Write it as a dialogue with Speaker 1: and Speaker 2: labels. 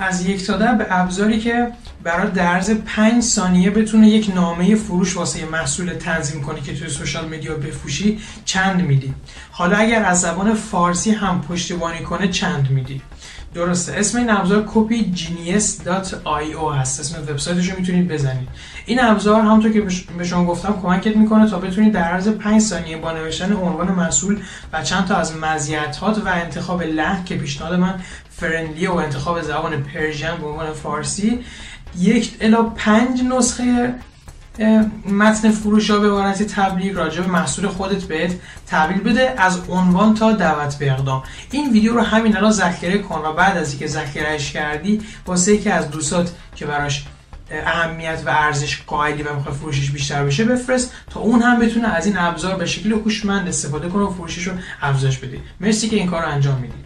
Speaker 1: از یک تا ده به ابزاری که برای درز پنج ثانیه بتونه یک نامه فروش واسه محصول تنظیم کنی که توی سوشال میدیا بفروشی چند میدی. حالا اگر از زبان فارسی هم پشتیبانی کنه چند میدی؟ درسته. اسم این ابزار copygenius.io هست. اسم وبسایتش رو می‌تونید بزنید. این ابزار همونطور که به شما گفتم کمکت می‌کنه تا بتونید در عرض 5 ثانیه با نوشتن عنوان محصول و چند تا از مزیت‌هات و انتخاب لحن که پیشنهاد من friendly و انتخاب زبان Persian به عنوان فارسی یک الی پنج نسخه متن فروش به عبارت تبلیغ راجع به محصول خودت بهت تحویل بده از عنوان تا دعوت به اقدام. این ویدیو رو همین الان ذخیره کن و بعد از اینکه ذخیرهش کردی واسه یکی از دوستات که براش اهمیت و ارزش قائلی و می‌خواد فروشش بیشتر بشه بفرست تا اون هم بتونه از این ابزار به شکل هوشمند استفاده کنه و فروشش رو افزایش بده. مرسی که این کار انجام می‌دید